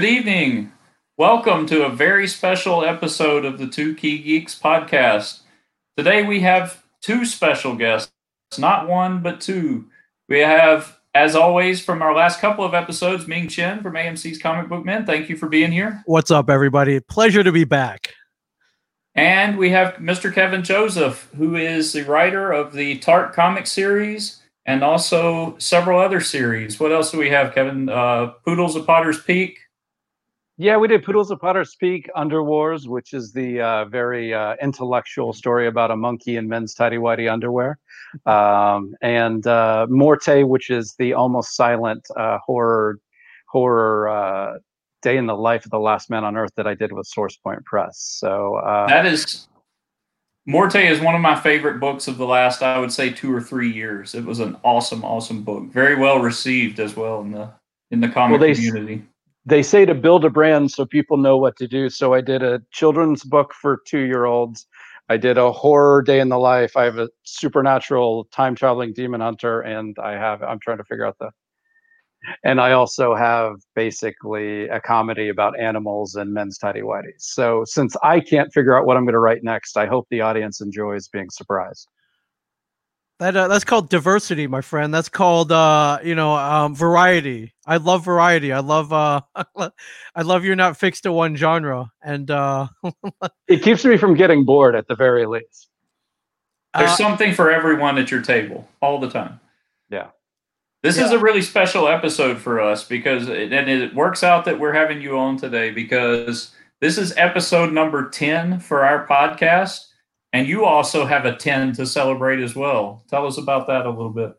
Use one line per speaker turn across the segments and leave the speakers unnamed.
Good evening. Welcome to a very special episode of the Two Key Geeks podcast. Today we have two special guests, not one, but two. We have, as always, from our last couple of episodes, Ming Chen from AMC's Comic Book Men. Thank you for being here.
What's up, everybody? Pleasure to be back.
And we have Mr. Kevin Joseph, who is the writer of the Tart comic series and also several other series. What else do we have, Kevin? Uh, Poodles of Potter's Peak,
yeah, we did Poodles of Potter's Peak Underwars, which is the uh, very uh, intellectual story about a monkey in men's tidy whitey underwear, um, and uh, Morte, which is the almost silent uh, horror horror uh, day in the life of the last man on earth that I did with Source Point Press. So uh,
that is Morte is one of my favorite books of the last, I would say, two or three years. It was an awesome, awesome book, very well received as well in the in the comic well, community
they say to build a brand so people know what to do. So I did a children's book for two year olds. I did a horror day in the life. I have a supernatural time traveling demon hunter, and I have I'm trying to figure out the and I also have basically a comedy about animals and men's tidy whities. So since I can't figure out what I'm going to write next, I hope the audience enjoys being surprised.
That uh, that's called diversity, my friend. That's called uh, you know um, variety. I love variety. I love uh, I love you're not fixed to one genre, and uh,
it keeps me from getting bored at the very least.
There's uh, something for everyone at your table all the time.
Yeah.
This
yeah.
is a really special episode for us because, it, and it works out that we're having you on today because this is episode number 10 for our podcast and you also have a 10 to celebrate as well. Tell us about that a little bit.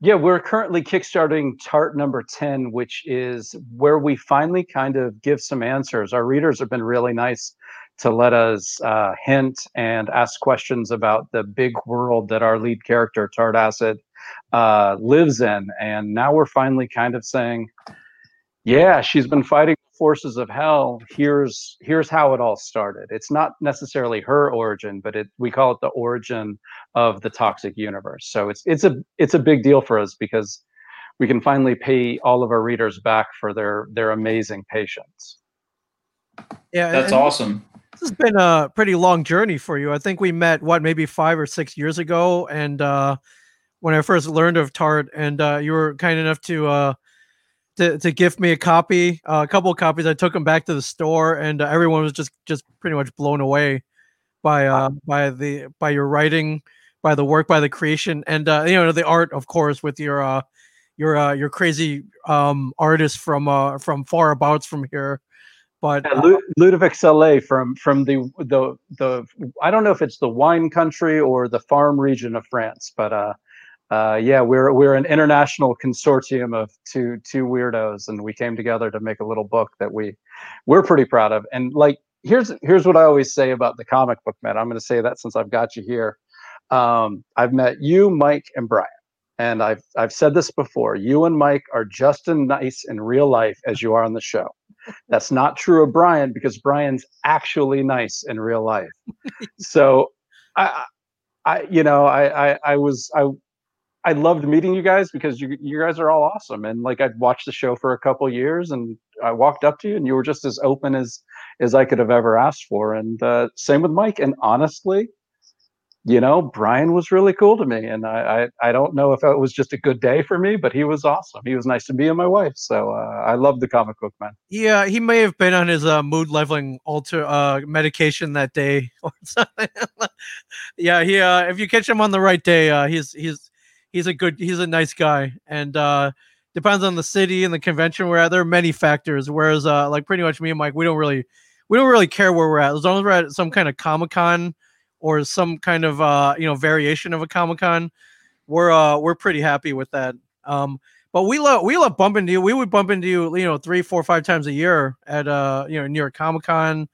Yeah, we're currently kickstarting Tart number 10, which is where we finally kind of give some answers. Our readers have been really nice to let us uh, hint and ask questions about the big world that our lead character, Tart Acid, uh, lives in. And now we're finally kind of saying, yeah, she's been fighting forces of hell here's here's how it all started. It's not necessarily her origin but it we call it the origin of the toxic universe. So it's it's a it's a big deal for us because we can finally pay all of our readers back for their their amazing patience.
Yeah that's awesome.
this has been a pretty long journey for you. I think we met what maybe five or six years ago and uh when i first learned of tart and uh you were kind enough to uh to, to gift me a copy, uh, a couple of copies. I took them back to the store, and uh, everyone was just just pretty much blown away by uh, by the by your writing, by the work, by the creation, and uh, you know the art, of course, with your uh, your uh, your crazy um, artist from uh, from far abouts from here. But
yeah, Ludovic Salé from from the the the I don't know if it's the wine country or the farm region of France, but uh, uh, yeah, we're we're an international consortium of two two weirdos, and we came together to make a little book that we we're pretty proud of. And like, here's here's what I always say about the comic book man. I'm going to say that since I've got you here. Um, I've met you, Mike, and Brian, and I've I've said this before. You and Mike are just as nice in real life as you are on the show. That's not true of Brian because Brian's actually nice in real life. so I, I, you know, I, I, I was I I loved meeting you guys because you you guys are all awesome. And like I'd watched the show for a couple years, and I walked up to you, and you were just as open as as I could have ever asked for. And uh, same with Mike. And honestly, you know, Brian was really cool to me, and I, I I don't know if it was just a good day for me, but he was awesome. He was nice to me and my wife. So uh, I love the comic book man.
Yeah, he may have been on his uh, mood leveling alter uh, medication that day or something. yeah, he uh, if you catch him on the right day, uh, he's he's he's a good he's a nice guy. And uh depends on the city and the convention we're at there are many factors whereas uh like pretty much me and mike we don't really we don't really care where we're at. As long as we're at some kind of comic-con or some kind of uh you know variation of a comic-con we're uh we're pretty happy with that. Um but we love we love bumping into you. We would bump into you you know three four five times a year at uh you know new york comic-con.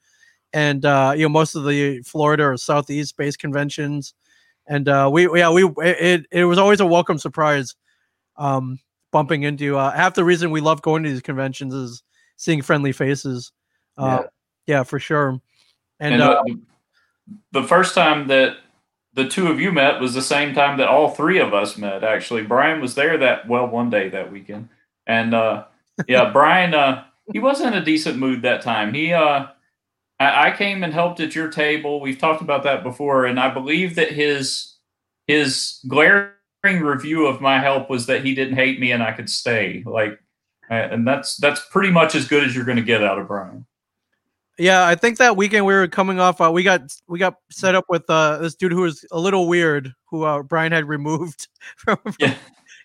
And uh you know most of the florida or southeast based conventions and uh, we yeah we it it was always a welcome surprise, um, bumping into uh, half the reason we love going to these conventions is seeing friendly faces. Uh, yeah. yeah, for sure.
And, and uh, the first time that the two of you met was the same time that all three of us met. Actually, Brian was there that well one day that weekend, and uh, yeah, Brian. Uh, he was in a decent mood that time. He uh I, came and helped at your table. We've talked about that before, and I believe that his his glaring review of my help was that he didn't hate me and I could stay. Like, and that's that's pretty much as good as you're going to get out of Brian.
Yeah, I think that weekend we were coming off. Uh, we got we got set up with uh, this dude who was a little weird, who uh, Brian had removed from, from
Yeah.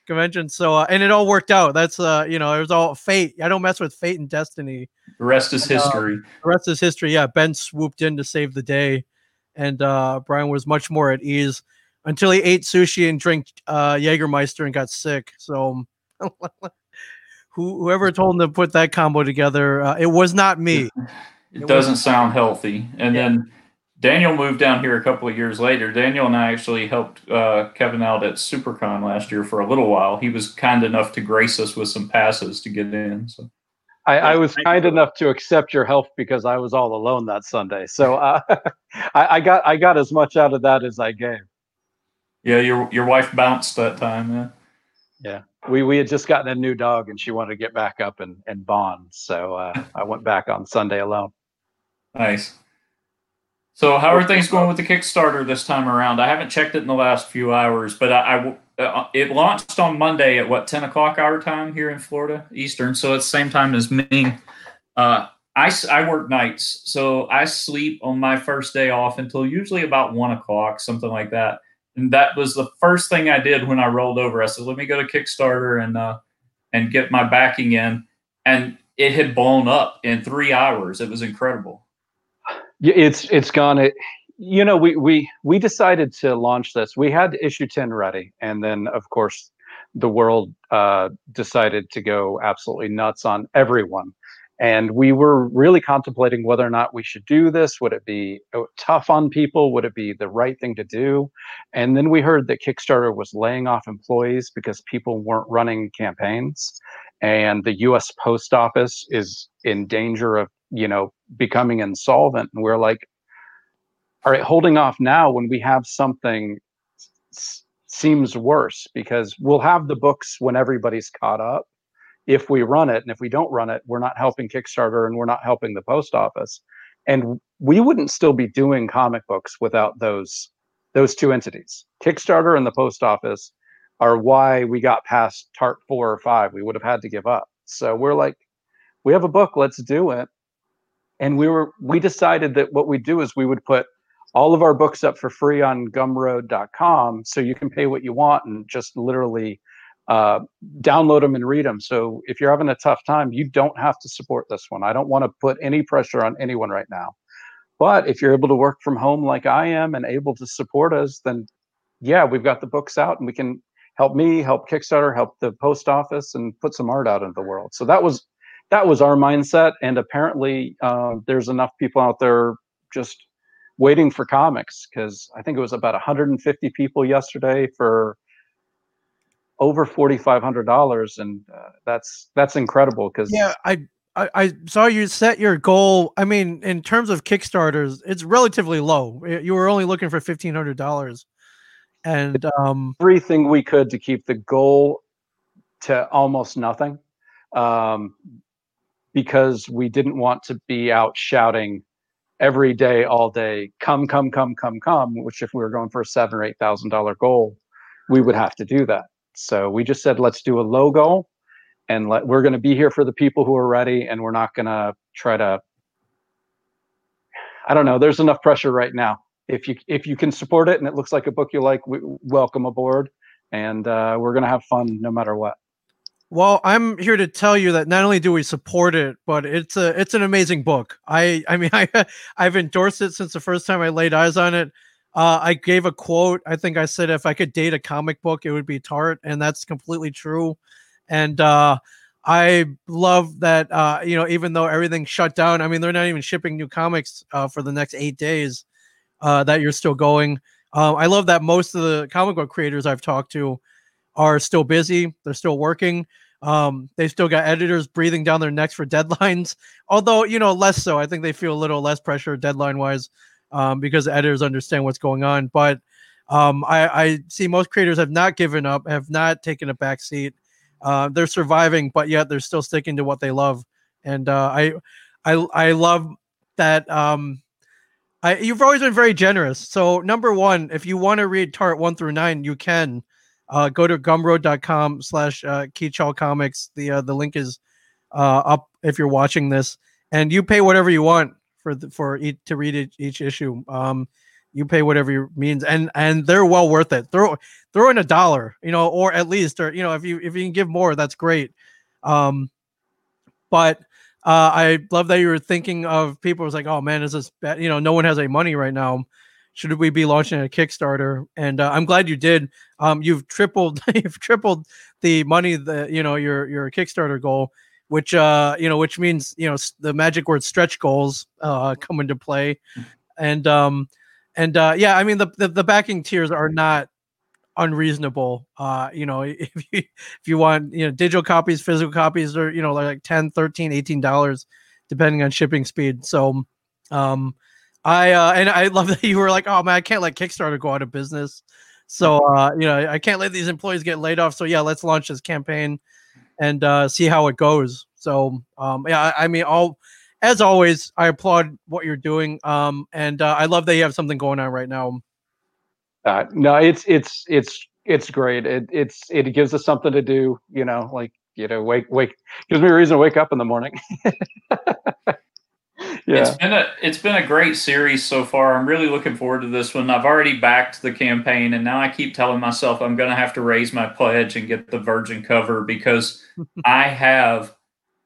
Convention. So uh, and it all worked out. That's uh, you know, it was all fate. I don't mess with fate and destiny.
The rest is
And, uh,
history.
The rest is history. Yeah, Ben swooped in to save the day, and uh, Brian was much more at ease until he ate sushi and drank uh, Jägermeister and got sick. So. Who, whoever told him to put that combo together, uh, it was not me.
It
It
doesn't sound healthy. And
Yeah.
then Daniel moved down here a couple of years later. Daniel and I actually helped uh, Kevin out at SuperCon last year for a little while. He was kind enough to grace us with some passes to get in. So
I, I was kind enough to accept your help because I was all alone that Sunday. So uh, I, I got I got as much out of that as I gave.
yeah, your your wife bounced that time. Yeah. Yeah.
We we had just gotten a new dog and she wanted to get back up and, and bond. So uh, I went back on Sunday alone.
Nice. So, how are things going with the Kickstarter this time around? I haven't checked it in the last few hours, but I, I uh, it launched on Monday at what ten o'clock our time here in Florida Eastern, so it's the same time as me. Uh, I work nights, so I sleep on my first day off until usually about one o'clock, something like that. And that was the first thing I did when I rolled over. I said, "Let me go to Kickstarter and uh, and get my backing in," and it had blown up in three hours. It was incredible.
It's it's gone. It, you know, we we we decided to launch this. We had issue ten ready, and then of course the world uh, decided to go absolutely nuts on everyone. And we were really contemplating whether or not we should do this. Would it be uh, tough on people? Would it be the right thing to do? And then we heard that Kickstarter was laying off employees because people weren't running campaigns, and the U.S. Post Office is in danger of you know becoming insolvent. And we're like all right holding off now when we have something s- seems worse because we'll have the books when everybody's caught up. If we run it and if we don't run it we're not helping kickstarter and we're not helping the post office. And we wouldn't still be doing comic books without those those two entities. Kickstarter and the post office are why we got past tart 4 or 5 we would have had to give up. So we're like we have a book let's do it and we were we decided that what we'd do is we would put all of our books up for free on gumroad.com so you can pay what you want and just literally uh, download them and read them so if you're having a tough time you don't have to support this one. I don't want to put any pressure on anyone right now. But if you're able to work from home like i am and able to support us then yeah we've got the books out and we can help me help kickstarter help the post office and put some art out into the world. So that was that was our mindset and apparently uh, there's enough people out there just waiting for comics because i think it was about 150 people yesterday for over $4500 and uh, that's that's incredible because
Yeah, I, I I saw you set your goal. I mean, in terms of Kickstarters, it's relatively low. You were only looking for fifteen hundred dollars, and um,
everything we could to keep the goal to almost nothing um, because we didn't want to be out shouting every day all day come come come come come which if we were going for a seven or eight thousand dollar goal we would have to do that. So we just said let's do a low goal and let we're going to be here for the people who are ready and we're not going to try to i don't know there's enough pressure right now. If you if you can support it and it looks like a book you like we welcome aboard and uh, we're going to have fun no matter what
well, I'm here to tell you that not only do we support it, but it's a it's an amazing book. I I mean I I've endorsed it since the first time I laid eyes on it. Uh, I gave a quote. I think I said if I could date a comic book, it would be Tart, and that's completely true. And uh, I love that. Uh, you know, even though everything's shut down, I mean, they're not even shipping new comics uh, for the next eight days. Uh, that you're still going. Um, I love that most of the comic book creators I've talked to are still busy. They're still working. Um, they still got editors breathing down their necks for deadlines. Although, you know, less so. I think they feel a little less pressure deadline wise um, because editors understand what's going on. But um, I, I see most creators have not given up, have not taken a back seat. Uh, they're surviving, but yet they're still sticking to what they love, and uh, I I I love that. Um, I you've always been very generous. So number one, if you want to read Tart one through nine, you can. Uh, go to gumroad.com slash uh, Comics. The uh, the link is uh, up if you're watching this, and you pay whatever you want for the, for each, to read each, each issue. Um, you pay whatever you means, and and they're well worth it. Throw throw in a dollar, you know, or at least, or you know, if you if you can give more, that's great. Um, but uh, I love that you were thinking of people was like, oh man, is this bad? You know, no one has any money right now. Should we be launching a Kickstarter? And uh, I'm glad you did. Um, you've tripled, you've tripled the money that you know your your Kickstarter goal, which uh you know which means you know the magic word stretch goals uh come into play, and um and uh yeah, I mean the the, the backing tiers are not unreasonable. Uh you know if you if you want you know digital copies physical copies are you know like 10 13 18 dollars depending on shipping speed. So um i uh and i love that you were like oh man i can't let kickstarter go out of business so uh you know i can't let these employees get laid off so yeah let's launch this campaign and uh see how it goes so um yeah i, I mean all as always i applaud what you're doing um and uh, i love that you have something going on right now
uh, no, it's it's it's it's great. It it's it gives us something to do. You know, like you know, wake wake gives me a reason to wake up in the morning.
yeah. It's been a it's been a great series so far. I'm really looking forward to this one. I've already backed the campaign and now I keep telling myself I'm going to have to raise my pledge and get the virgin cover because I have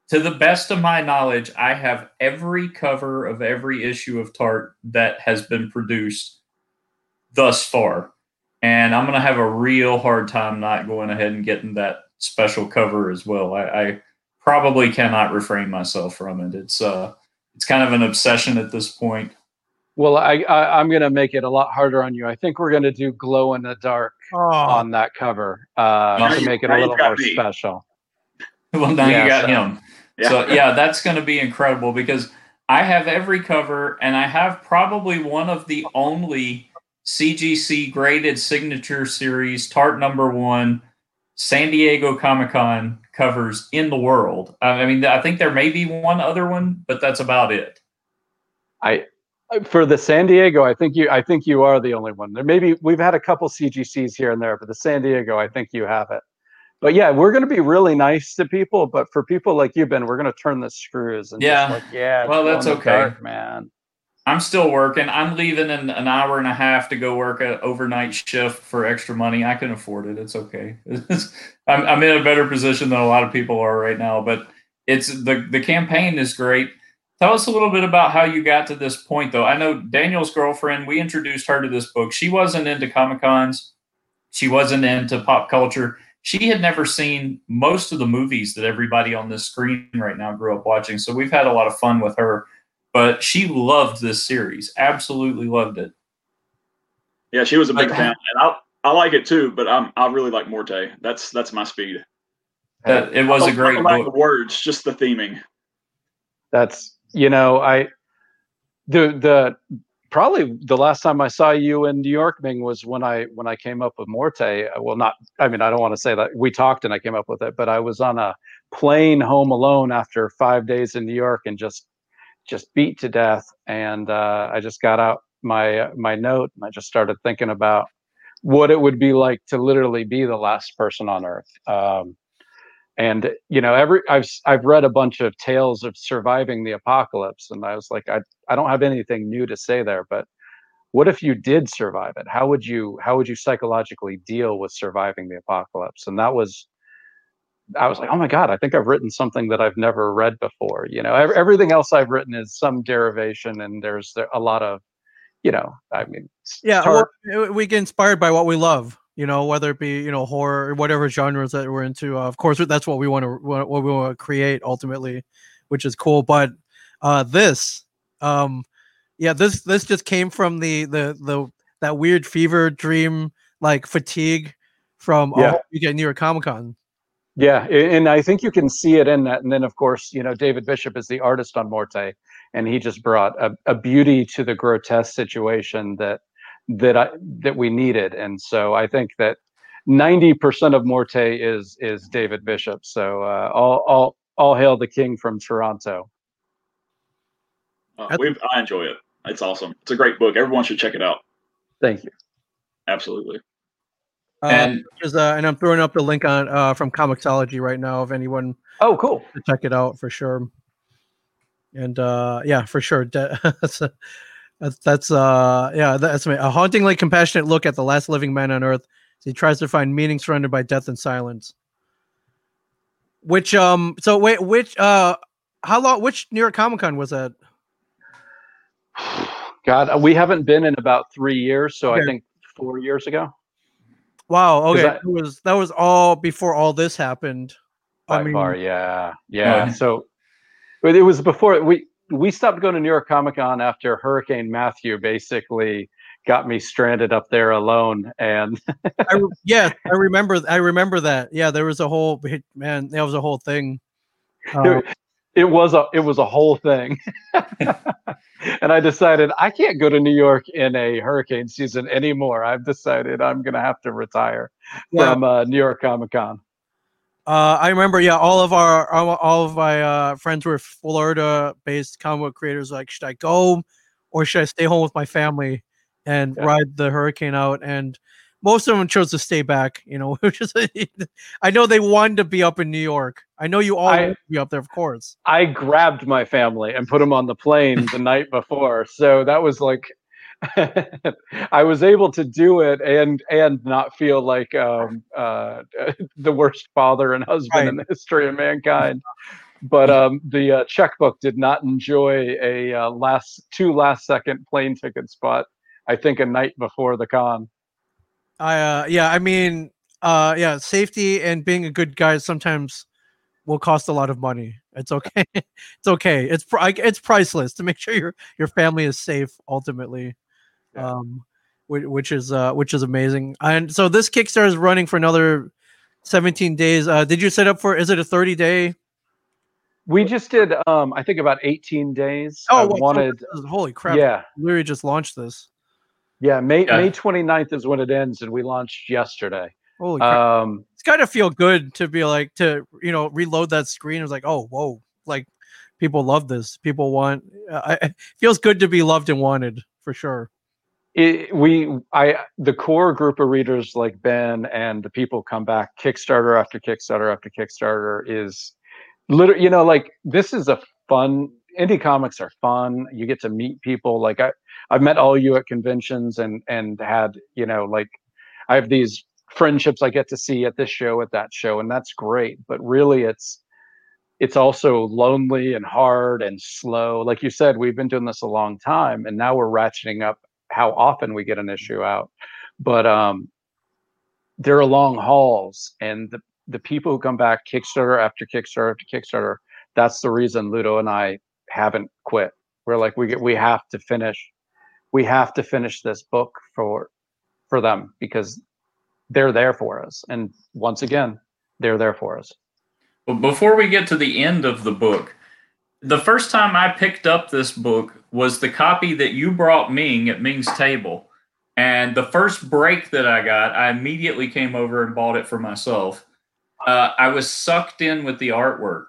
to the best of my knowledge, I have every cover of every issue of Tart that has been produced thus far. And I'm going to have a real hard time not going ahead and getting that special cover as well. I, I probably cannot refrain myself from it. It's uh, it's kind of an obsession at this point.
Well, I, I am going to make it a lot harder on you. I think we're going to do glow in the dark oh. on that cover uh, to make it a little more me. special.
Well, now yeah, you got so. him. Yeah. So yeah, that's going to be incredible because I have every cover and I have probably one of the only CGC graded signature series tart number one San Diego Comic Con covers in the world. I mean, I think there may be one other one, but that's about it.
I for the San Diego, I think you I think you are the only one. There maybe we've had a couple CGCs here and there, but the San Diego, I think you have it. But yeah, we're going to be really nice to people. But for people like you've been, we're going to turn the screws and
yeah,
like, yeah,
well, that's okay,
dark, man.
I'm still working. I'm leaving in an hour and a half to go work an overnight shift for extra money. I can afford it. It's okay. I'm, I'm in a better position than a lot of people are right now. But it's the the campaign is great. Tell us a little bit about how you got to this point, though. I know Daniel's girlfriend. We introduced her to this book. She wasn't into comic cons. She wasn't into pop culture. She had never seen most of the movies that everybody on this screen right now grew up watching. So we've had a lot of fun with her but she loved this series. Absolutely loved it.
Yeah, she was a big like, fan, and I I like it too. But I'm I really like Morte. That's that's my speed.
That, it was a great
like book. The words, just the theming.
That's you know I the the probably the last time I saw you in New York, Ming, was when I when I came up with Morte. Well, not I mean I don't want to say that we talked and I came up with it, but I was on a plane home alone after five days in New York and just just beat to death. And uh, I just got out my my note and I just started thinking about what it would be like to literally be the last person on Earth. Um, and you know, every I've I've read a bunch of tales of surviving the apocalypse, and I was like, I I don't have anything new to say there, but what if you did survive it? How would you how would you psychologically deal with surviving the apocalypse? And that was I was like, oh my god, I think I've written something that I've never read before. You know, everything else I've written is some derivation, and there's a lot of, you know, I mean,
yeah, tar- well, we get inspired by what we love. You know, whether it be you know horror or whatever genres that we're into. Uh, of course, that's what we want to what we want to create ultimately, which is cool. But uh, this, um, yeah, this this just came from the the the that weird fever dream like fatigue from yeah. oh, you get New York Comic Con
yeah, and I think you can see it in that. And then, of course, you know, David Bishop is the artist on Morte, and he just brought a, a beauty to the grotesque situation that that I that we needed. And so I think that ninety percent of Morte is is David Bishop. So uh, all all All Hail the King from Toronto.
Uh, we've I enjoy it. It's awesome. It's a great book. Everyone should check it out.
Thank you.
Absolutely.
Uh,
And-
is, uh, and I'm throwing up the link on uh, from Comixology right now if anyone
Oh, cool.
check it out for sure. And uh, yeah, for sure. That's, a- that's uh yeah that's a hauntingly compassionate look at the last living man on Earth. as He tries to find meaning surrounded by death and silence. Which um so wait which uh how long which New York Comic Con was that?
God, we haven't been in about three years, so I think four years ago.
Wow, okay,
I-
that was that was all before all this happened. I
By
mean,
far, yeah, yeah.
Yeah.
So, but it was before we we stopped going to New York Comic Con after Hurricane Matthew basically got me stranded up there alone, and
I re- yeah, I remember. I remember that. Yeah, there was a whole man. That was a whole thing. Uh,
it was a it was a whole thing. and I decided I can't go to New York in a hurricane season anymore. I've decided I'm gonna have to retire
Yeah.
from uh, New York Comic Con.
uh, I remember. Yeah, all of our all, of my uh, friends were Florida-based comic book creators. Like, should I go or should I stay home with my family and
Yeah.
ride the hurricane out? And most of them chose to stay back. You know, which is I know they wanted to be up in New York. I know you all
I-
be up there, of course.
I grabbed my family and put them on the plane the night before. So that was like I was able to do it and and not feel like um, uh, the worst father and husband in the history of mankind. But um, the uh, checkbook did not enjoy a uh, last two last second plane ticket spot. I think a night before the con.
I uh yeah, I mean uh yeah, safety and being a good guy sometimes will cost a lot of money. It's okay. it's okay. It's pri- it's priceless to make sure your your family is safe ultimately.
Yeah.
Um which, which is uh which is amazing. And so this Kickstarter is running for another 17 days. Uh did you set up for is it a 30 day?
We just did um, I think about 18 days. I
well,
wanted
holy crap.
yeah.
Literally just launched this.
Yeah, May
Yeah.
May 29th is when it ends, and we launched yesterday.
Holy crap.
Um,
it's got to feel good to be like to you know reload that screen. It's like oh whoa, like people love this. People want. Uh, it feels good to be loved and wanted for sure.
it, we, I, the core group of readers like Ben and the people come back Kickstarter after Kickstarter after Kickstarter is literally, you know, like this is a fun. Indie comics are fun. You get to meet people. Like I, I've met all you at conventions and and had you know like I have these friendships I get to see at this show at that show, and that's great. But really, it's it's also lonely and hard and slow. Like you said, we've been doing this a long time, and now we're ratcheting up how often we get an issue out. But um, there are long hauls, and the the people who come back Kickstarter after Kickstarter after Kickstarter. That's the reason Ludo and I haven't quit. We're like we we have to finish, we have to finish this book for for them because they're there for us, and once again, they're there for us.
But before we get to the end of the book, the first time I picked up this book was the copy that you brought Ming at Ming's table. And the first break that I got, I immediately came over and bought it for myself. Uh, I was sucked in with the artwork.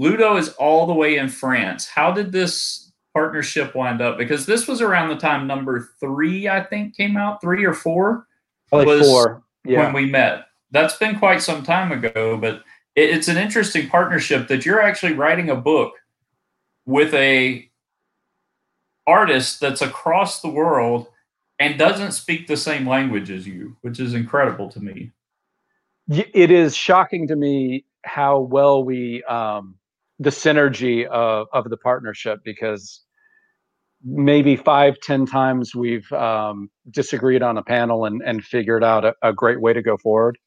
Ludo is all the way in France. How did this partnership wind up? Because this was around the time number three, I think, came out, three or four
Probably four. Yeah.
when we met. That's been quite some time ago, but it, it's an interesting partnership that you're actually writing a book with a artist that's across the world and doesn't speak the same language as you, which is incredible to me.
It is shocking to me how well we um the synergy of of the partnership because maybe five ten times we've um disagreed on a panel and and figured out a, a great way to go forward.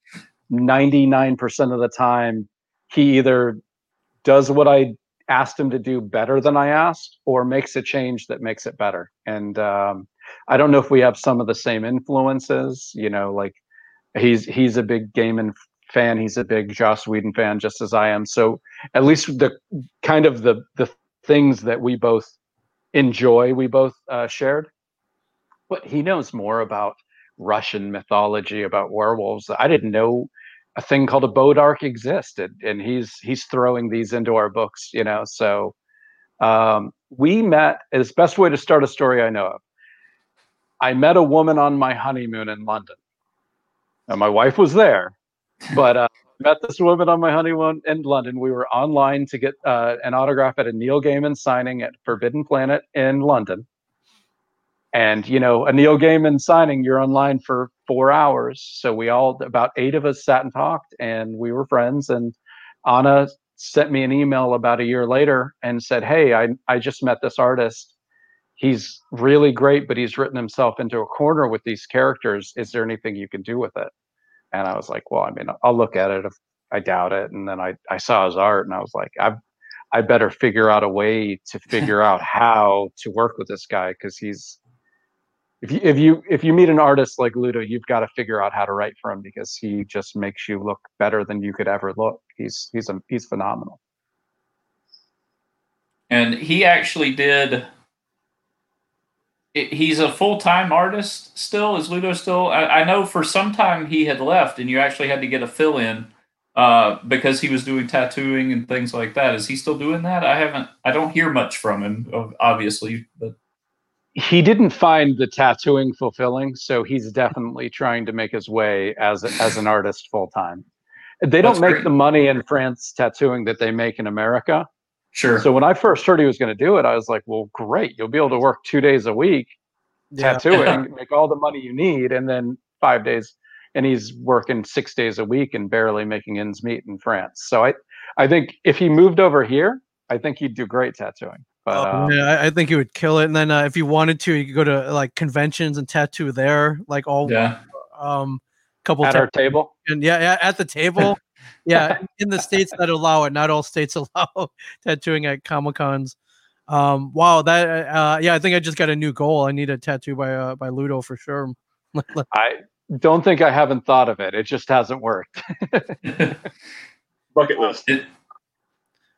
99% of the time he either does what i asked him to do better than i asked or makes a change that makes it better. And um i don't know if we have some of the same influences you know like he's he's a big Gaiman fan. He's a big Joss Whedon fan, just as I am. So at least the kind of the the things that we both enjoy, we both uh, shared. But he knows more about Russian mythology, about werewolves. I didn't know a thing called a Bodark existed, and he's he's throwing these into our books, you know. So um, we met. Is best way to start a story I know of. I met a woman on my honeymoon in London. And my wife was there, but uh, met this woman on my honeymoon in London. We were online to get uh, an autograph at a Neil Gaiman signing at Forbidden Planet in London. And you know, a Neil Gaiman signing, you're online for four hours. So we all, about eight of us, sat and talked, and we were friends. And Anna sent me an email about a year later and said, "Hey, I I just met this artist. He's really great, but he's written himself into a corner with these characters. Is there anything you can do with it?" And I was like, "Well, I mean, I'll look at it. If I doubt it." And then I I saw his art, and I was like, "I've I better figure out a way to figure out how to work with this guy because he's if you if you if you meet an artist like Ludo, you've got to figure out how to write for him because he just makes you look better than you could ever look. He's he's a he's phenomenal.
And he actually did. He's a full time artist still. Is Ludo still? I, I, know for some time he had left, and you actually had to get a fill in uh, because he was doing tattooing and things like that. Is he still doing that? I haven't. I don't hear much from him, obviously, but
he didn't find the tattooing fulfilling, so he's definitely trying to make his way as as an artist full time. They don't That's make great. the money in France tattooing that they make in America.
Sure.
So when I first heard he was going to do it, I was like, "Well, great! You'll be able to work two days a week yeah. tattooing, make all the money you need, and then five days." And he's working six days a week and barely making ends meet in France. So I, I think if he moved over here, I think he'd do great tattooing. But oh,
um, yeah, I, think he would kill it. And then uh, if you wanted to, you could go to like conventions and tattoo there, like all
yeah.
um couple
at our table.
And yeah, yeah, at the table. Yeah, in the states that allow it, not all states allow tattooing at comic cons. Um, wow, that uh, yeah, I think I just got a new goal. I need a tattoo by uh, by Ludo for sure.
I don't think I haven't thought of it. It just hasn't worked.
Bucket list.
It,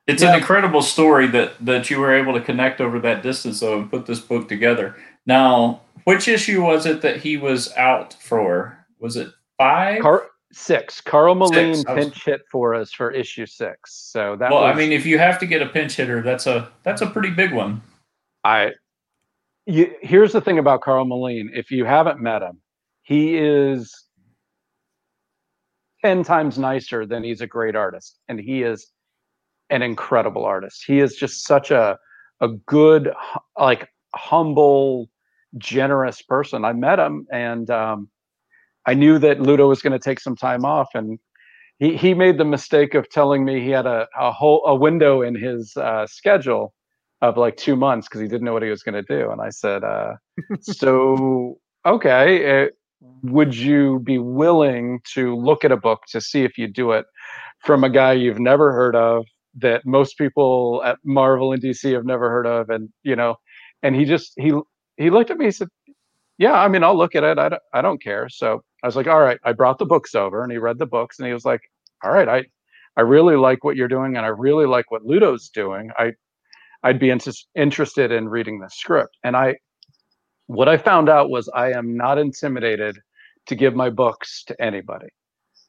it's yeah. an incredible story that that you were able to connect over that distance though and put this book together. Now, which issue was it that he was out for? Was it five?
Car- six. Karl Moline six. pinch hit for us for issue six. So that.
Well,
was...
I mean, if you have to get a pinch hitter, that's a that's a pretty big one.
I. You, here's the thing about Karl Moline. If you haven't met him, he is ten times nicer than he's a great artist, and he is an incredible artist. He is just such a a good, like humble, generous person. I met him, and um, I knew that Ludo was going to take some time off, and he he made the mistake of telling me he had a a whole a window in his uh, schedule of like two months because he didn't know what he was going to do, and I said, uh, so okay. Uh, would you be willing to look at a book to see if you do it from a guy you've never heard of that most people at Marvel and DC have never heard of, and you know, and he just he he looked at me and said, "Yeah, I mean, I'll look at it. I don't I don't care." So I was like, "All right." I brought the books over, and he read the books, and he was like, "All right, I I really like what you're doing, and I really like what Ludo's doing. I I'd be inter- interested in reading the script." And I what I found out was I am not intimidated to give my books to anybody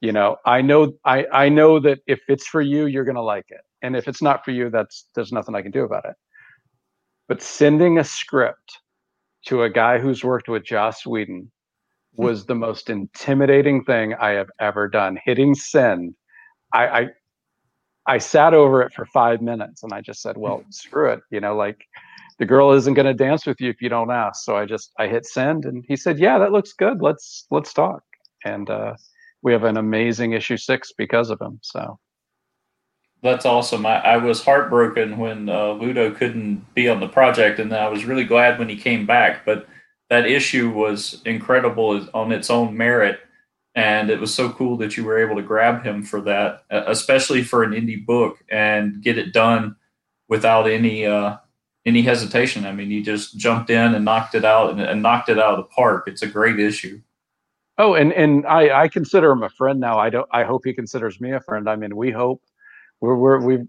you know i know i i know that if it's for you you're going to like it and if it's not for you that's there's nothing i can do about it but sending a script to a guy who's worked with joss whedon was the most intimidating thing i have ever done. Hitting send. I i i sat over it for five minutes and i just said well screw it you know like the girl isn't going to dance with you if you don't ask. So i just i hit send and he said yeah that looks good. Let's let's talk. And uh we have an amazing issue six because of him so.
That's awesome. I, I was heartbroken when uh, Ludo couldn't be on the project, and I was really glad when he came back. But that issue was incredible on its own merit, and it was so cool that you were able to grab him for that, especially for an indie book, and get it done without any uh, any hesitation. I mean, he just jumped in and knocked it out and, and knocked it out of the park. It's a great issue.
Oh, and and I I consider him a friend now. I don't. I hope he considers me a friend. I mean, we hope we're we're we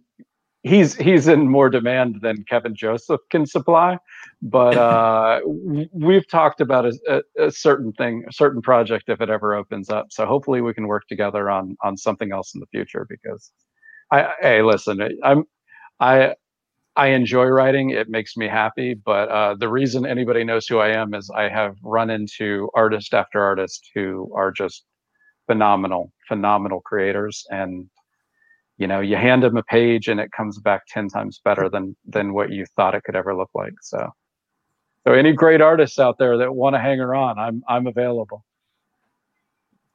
he's he's in more demand than Kevin Joseph can supply. But uh, we've talked about a, a, a, certain thing, a certain project if it ever opens up. So hopefully we can work together on on something else in the future. Because I hey listen, I'm I I enjoy writing. It makes me happy. But uh, the reason anybody knows who I am is I have run into artist after artist who are just phenomenal, phenomenal creators. And, you know, you hand them a page and it comes back 10 times better than, than what you thought it could ever look like. So, so any great artists out there that want to hang around, I'm, I'm available.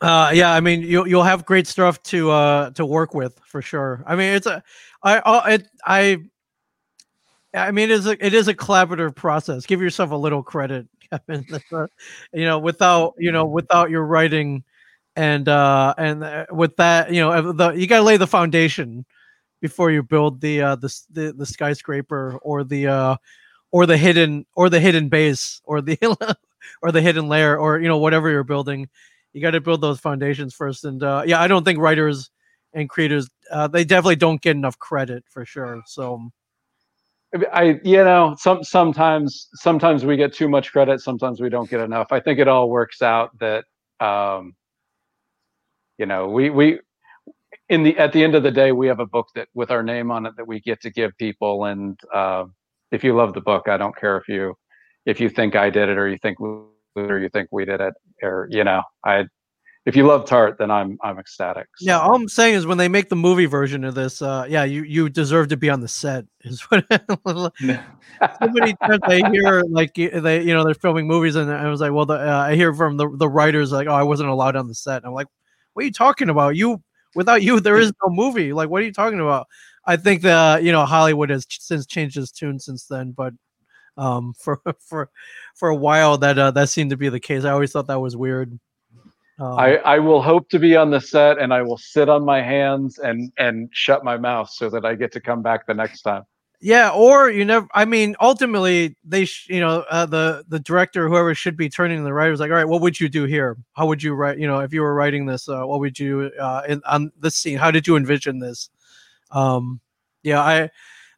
Uh, yeah, I mean, you'll you'll have great stuff to uh to work with for sure. I mean, it's a, I, I, I I mean, it is a, it is a collaborative process. Give yourself a little credit, Kevin. you know, without you know, without your writing, and uh, and uh, with that, you know, the, you got to lay the foundation before you build the uh, the, the the skyscraper or the uh, or the hidden or the hidden base or the or the hidden layer or you know whatever you're building. You got to build those foundations first. And uh, yeah, I don't think writers and creators uh, they definitely don't get enough credit for sure. So
I you know some sometimes sometimes we get too much credit, sometimes we don't get enough. I think it all works out that um, you know we we in the at the end of the day we have a book that with our name on it that we get to give people and uh, if you love the book i don't care if you if you think i did it or you think or you think we did it or you know i if you love Tart, then I'm I'm ecstatic.
So. Yeah, all I'm saying is when they make the movie version of this, uh, yeah, you you deserve to be on the set. Is what so many times I hear like they you know they're filming movies and I was like, well, the, uh, I hear from the the writers like, oh, I wasn't allowed on the set. And I'm like, what are you talking about? You without you, there is no movie. Like, what are you talking about? I think that you know Hollywood has since changed its tune since then, but um for for for a while that uh, that seemed to be the case. I always thought that was weird.
Um, I, I will hope to be on the set and I will sit on my hands and and shut my mouth so that I get to come back the next time.
Yeah, or you never. I mean, ultimately, they, sh- you know, uh, the the director, whoever should be turning the writers, like, all right, what would you do here? How would you write? You know, if you were writing this, uh, what would you uh, in on this scene? How did you envision this? Um, yeah, I,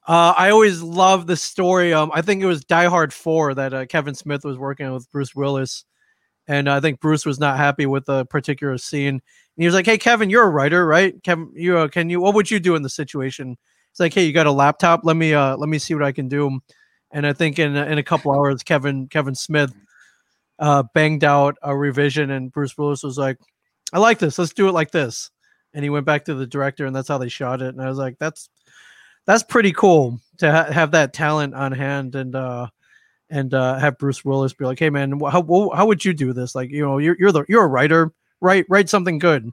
uh, I always love the story. Um, I think it was Die Hard Four that uh, Kevin Smith was working with Bruce Willis and I think Bruce was not happy with a particular scene. And he was like, "Hey, Kevin, you're a writer, right? Kevin, you uh, can you? What would you do in the situation?" It's like, "Hey, you got a laptop? Let me uh, let me see what I can do." And I think in in a couple hours, Kevin Kevin Smith uh, banged out a revision, and Bruce Willis was like, "I like this. Let's do it like this." And he went back to the director, and that's how they shot it. And I was like, "That's that's pretty cool to ha- have that talent on hand." And uh, and uh, have Bruce Willis be like, "Hey, man, how how would you do this? Like, you know, you're you're the you're a writer, write write something good."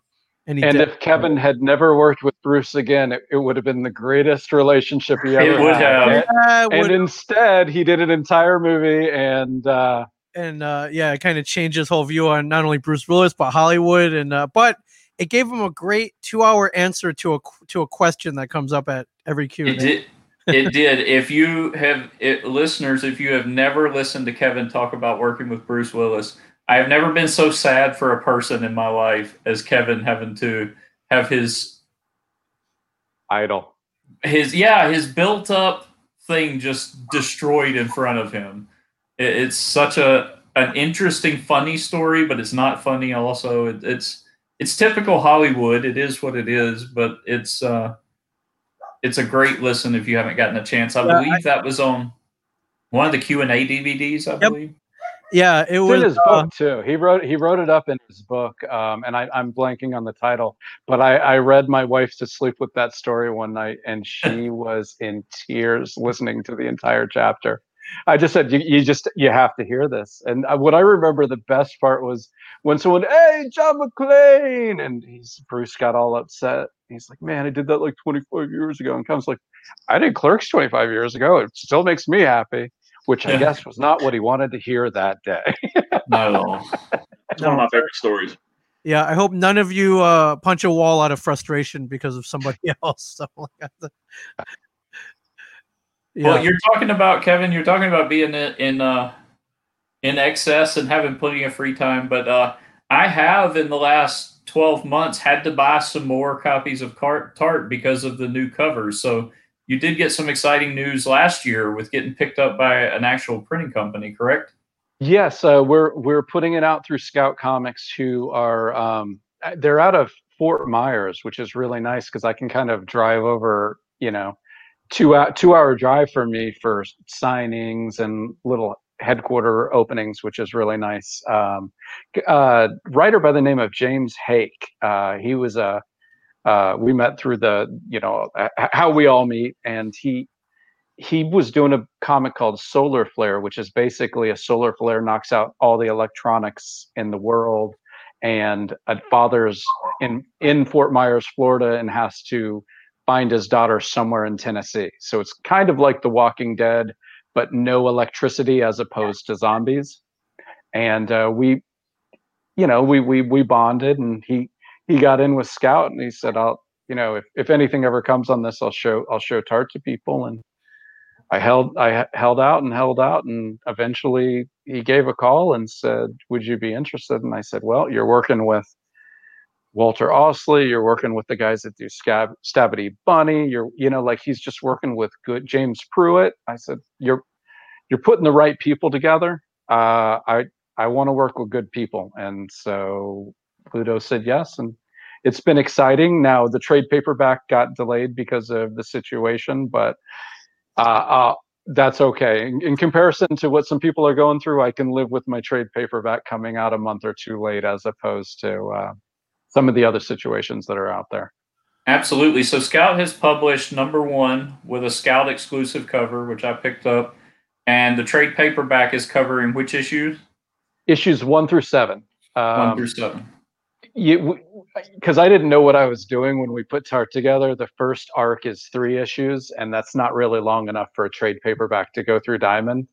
And, and if Kevin had never worked with Bruce again, it, it would have been the greatest relationship he ever it would had. Have. Yeah, and instead, he did an entire movie, and uh,
and uh, yeah, it kind of changed his whole view on not only Bruce Willis but Hollywood, and uh, but it gave him a great two-hour answer to a to a question that comes up at every Q.
It did it did. If you have it, listeners, if you have never listened to Kevin talk about working with Bruce Willis, I have never been so sad for a person in my life as Kevin having to have his
idol,
his yeah, his built up thing just destroyed in front of him. It, it's such a an interesting, funny story, but it's not funny. Also, it, it's it's typical Hollywood. It is what it is, but it's. uh it's a great listen if you haven't gotten a chance. I yeah, believe I, that was on one of the Q and A DVDs. I yep. believe.
Yeah, it was
in his uh, book too. He wrote he wrote it up in his book, um, and I, am blanking on the title. But I, I read my wife to sleep with that story one night, and she was in tears listening to the entire chapter. I just said, you, you just you have to hear this. And uh, what I remember the best part was when someone, hey, John McClane, and he's Bruce got all upset. He's like, man, I did that like 25 years ago. And comes like, I did Clerks 25 years ago. It still makes me happy, which I guess was not what he wanted to hear that day.
not at all. It's one of my favorite stories.
Yeah, I hope none of you uh, punch a wall out of frustration because of somebody else. like that.
Yeah. Well, you're talking about Kevin. You're talking about being in uh, in excess and having plenty of free time. But uh, I have in the last 12 months had to buy some more copies of Tart because of the new covers. So you did get some exciting news last year with getting picked up by an actual printing company, correct?
Yes, uh, we're we're putting it out through Scout Comics, who are um, they're out of Fort Myers, which is really nice because I can kind of drive over, you know, two two hour drive for me for signings and little headquarter openings, which is really nice. Um, uh, writer by the name of James Haick. Uh, he was a uh, we met through the you know how we all meet, and he he was doing a comic called Solar Flare, which is basically a solar flare knocks out all the electronics in the world, and a father's in in Fort Myers, Florida, and has to find his daughter somewhere in Tennessee. So it's kind of like The Walking Dead, but no electricity as opposed to zombies. And uh, we, you know, we we we bonded, and he he got in with Scout, and he said, "I'll, you know, if if anything ever comes on this, I'll show I'll show Tart to people." And I held I held out and held out, and eventually he gave a call and said, "Would you be interested?" And I said, "Well, you're working with." Walter Ostlie, you're working with the guys that do Scab, Stabbity Bunny. You're, you know, like he's just working with good James Pruitt. I said, you're, you're putting the right people together. Uh, I, I want to work with good people, and so Pluto said yes, and it's been exciting. Now the trade paperback got delayed because of the situation, but uh, uh, that's okay. In, in, comparison to what some people are going through, I can live with my trade paperback coming out a month or two late, as opposed to uh, some of the other situations that are out there.
Absolutely. So Scout has published number one with a Scout exclusive cover, which I picked up, and the trade paperback is covering which issues?
Issues one through seven.
Um, one through seven.
Because I didn't know what I was doing when we put Tart together. The first arc is three issues, and that's not really long enough for a trade paperback to go through Diamond.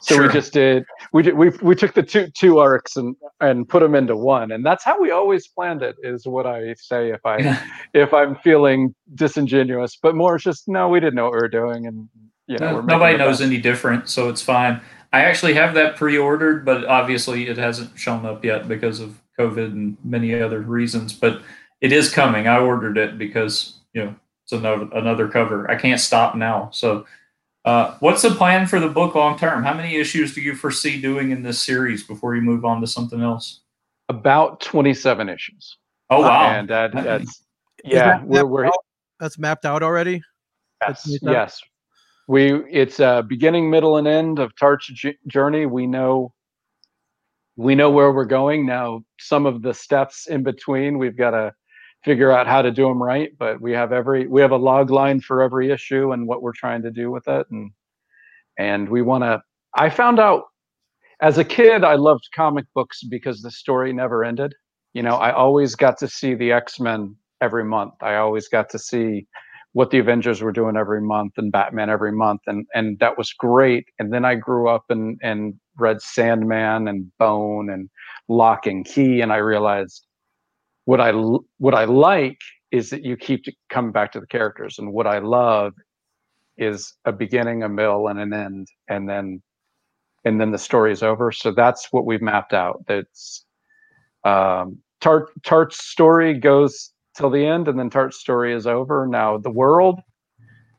So sure. we just did we did we we took the two two arcs and and put them into one, and that's how we always planned it. Is what I say if I if I'm feeling disingenuous, but more it's just no, we didn't know what we were doing, and you know
no, nobody knows any different, so it's fine. I actually have that pre-ordered, but obviously it hasn't shown up yet because of COVID and many other reasons. But it is coming. I ordered it because you know it's another another cover. I can't stop now, so uh, what's the plan for the book long term? How many issues do you foresee doing in this series before you move on to something else?
About 27 issues.
Oh, wow.
And that, that's, yeah, that we're, we're,
that's mapped out already?
Yes. Yes. We, it's a beginning, middle, and end of Tart's journey. We know, we know where we're going now. Some of the steps in between, we've got to figure out how to do them right but we have every we have a log line for every issue and what we're trying to do with it and and we want to i found out as a kid i loved comic books because the story never ended you know i always got to see the x-men every month i always got to see what the avengers were doing every month and batman every month and and that was great and then i grew up and and read sandman and bone and Lock and Key and i realized what I what I like is that you keep coming back to the characters, and what I love is a beginning, a middle, and an end, and then and then the story is over. So that's what we've mapped out. That's um, Tart Tart's story goes till the end, and then Tart's story is over. Now the world,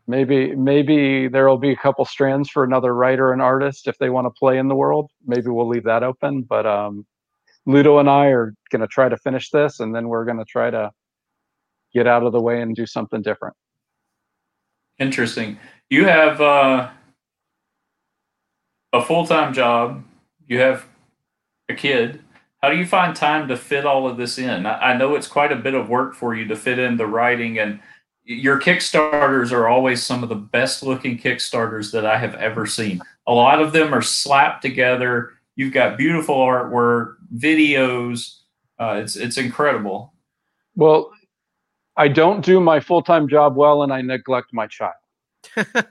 maybe maybe there will be a couple strands for another writer and artist if they want to play in the world. Maybe we'll leave that open, but um, Ludo and I are going to try to finish this, and then we're going to try to get out of the way and do something different.
Interesting. You have uh, a full time job. You have a kid. How do you find time to fit all of this in? I, know it's quite a bit of work for you to fit in the writing, and your Kickstarters are always some of the best looking Kickstarters that I have ever seen. A lot of them are slapped together You've got beautiful artwork, videos. Uh, it's it's incredible.
Well, I don't do my full time job well, and I neglect my child.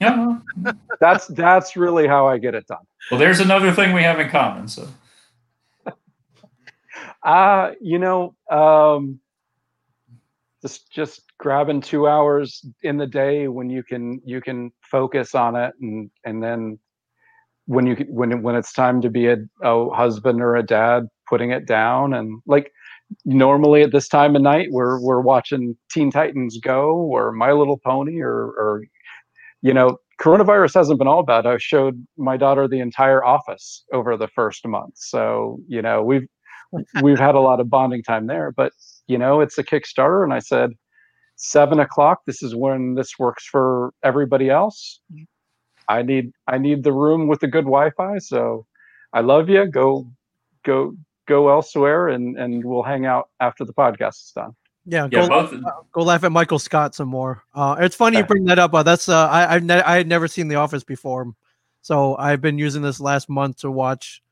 yeah. that's that's really how I get it done.
Well, there's another thing we have in common. So,
uh, you know, um, just just grabbing two hours in the day when you can you can focus on it, and and then when you when when it's time to be a, a husband or a dad putting it down and like normally at this time of night we're we're watching Teen Titans Go or My Little Pony or or you know, coronavirus hasn't been all bad. I showed my daughter the entire office over the first month. So, you know, we've we've had a lot of bonding time there. But, you know, it's a Kickstarter and I said, seven o'clock, this is when this works for everybody else. I need I need the room with the good Wi-Fi. So I love you. Go go go elsewhere and and we'll hang out after the podcast is done.
Yeah,
Yeah,
go,
both.
go laugh at Michael Scott some more. Uh, it's funny you bring that up. Uh, that's uh, I I've ne- I had never seen The Office before, so I've been using this last month to watch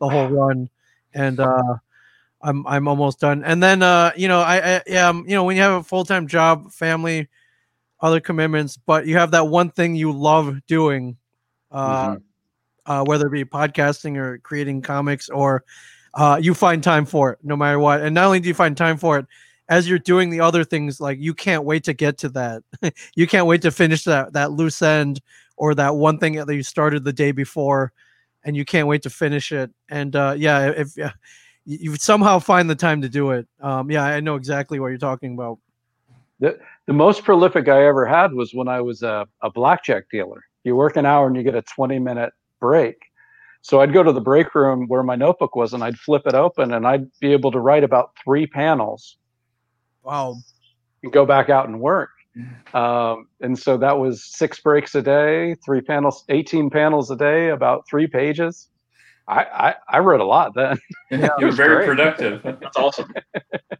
the whole run, and uh, I'm I'm almost done. And then uh, you know I, I um you know when you have a full time job, family, other commitments, but you have that one thing you love doing, uh,
Mhm.
uh, whether it be podcasting or creating comics or uh, you find time for it no matter what. And not only do you find time for it, as you're doing the other things, like you can't wait to get to that. you can't wait to finish that that loose end or that one thing that you started the day before, and you can't wait to finish it. And uh, yeah, if uh, you you somehow find the time to do it, um, yeah, I know exactly what you're talking about.
The most prolific I ever had was when I was a, a blackjack dealer. You work an hour and you get a 20 minute break. So I'd go to the break room where my notebook was and I'd flip it open and I'd be able to write about three panels
Wow.
and go back out and work. Um, and so that was six breaks a day, three panels, 18 panels a day, about three pages. I, I, I wrote a lot then.
you were
was
very
great.
productive.
That's awesome.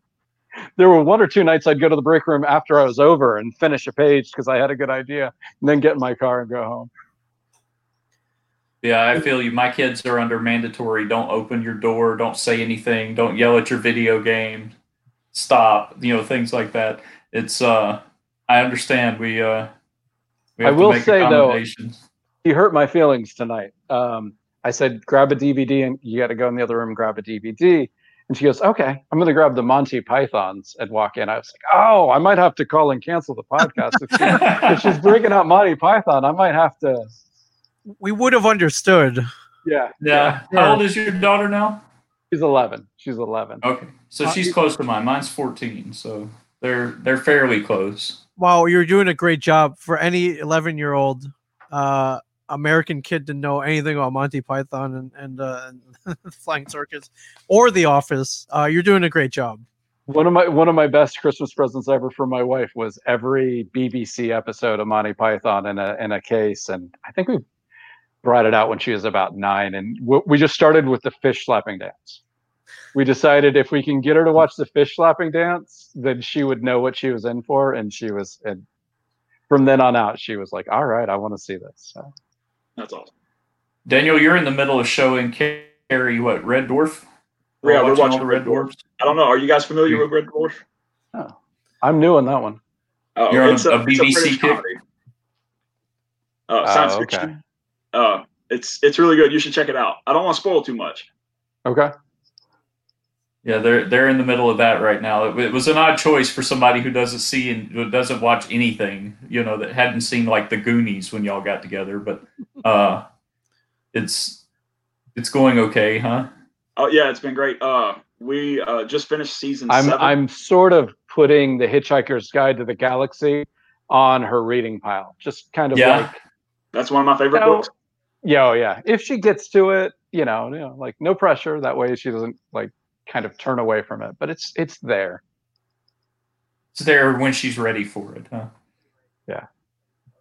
there were one or two nights I'd go to the break room after I was over and finish a page because I had a good idea and then get in my car and go home.
Yeah, I feel you. My kids are under mandatory. Don't open your door. Don't say anything. Don't yell at your video game. Stop. You know things like that. It's. uh I understand. We. uh we
I
have to
will
make
say, though. He hurt my feelings tonight. Um, I said, grab a DVD and you got to go in the other room and grab a DVD. And she goes, okay, I'm going to grab the Monty Pythons and walk in. I was like, oh, I might have to call and cancel the podcast. if, she- if she's breaking out Monty Python, I might have to.
We would have understood.
Yeah.
yeah.
Yeah.
How old is your daughter now?
She's 11. She's 11.
Okay, so
Uh,
she's close to mine. Mine's 14, so they're they're fairly close.
Wow, you're doing a great job for any 11 year old uh, American kid to know anything about Monty Python and, and, uh, and Flying Circus or The Office. Uh, you're doing a great job.
One of my one of my best Christmas presents ever for my wife was every BBC episode of Monty Python in a in a case, and I think we brought it out when she was about nine, and we just started with the fish slapping dance. We decided if we can get her to watch the fish slapping dance, then she would know what she was in for, and she was. And from then on out, she was like, "All right, I want to see this." So,
That's awesome.
Daniel, you're in the middle of showing Carrie what Red Dwarf.
Yeah, we're watching
all the Red
Red Dwarf.
Dwarfs.
I don't know. Are you guys familiar with Red Dwarf?
Oh, I'm new on that one.
Oh,
You're on
it's
a-
a,
a
it's a
BBC
British
kick?
comedy. Uh, science
Oh,
fiction. Uh, it's it's really good. You should check it out. I don't want to spoil too much.
Okay.
Yeah, they're they're in the middle of that right now. It, it was an odd choice for somebody who doesn't see and who doesn't watch anything, you know, that hadn't seen like the Goonies when y'all got together. But uh, it's it's going okay, huh?
Oh yeah, it's been great. Uh, we uh, just finished season
I'm
seven.
I'm sort of putting the Hitchhiker's Guide to the Galaxy on her reading pile. Just kind of
Yeah.
like,
That's one of my favorite
No.
books.
yeah, oh, yeah. If she gets to it, you know, you know, like no pressure. That way she doesn't like kind of turn away from it. But it's it's there.
It's there when she's ready for it, huh?
Yeah.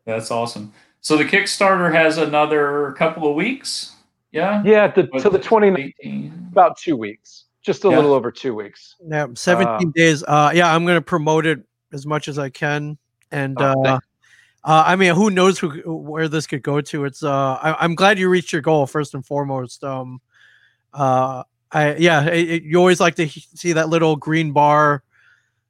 That's awesome. So the Kickstarter has another couple of weeks. Yeah.
Yeah, the, to the 20
18.
about two weeks, just a
Yeah.
little over two weeks.
Yeah, 17 days. Uh, yeah, I'm going to promote it as much as I can. And
Oh,
uh, uh, I mean, who knows who, where this could go to? It's uh, I, I'm glad you reached your goal first and foremost. Um, uh, I yeah, it, it- you always like to he- see that little green bar,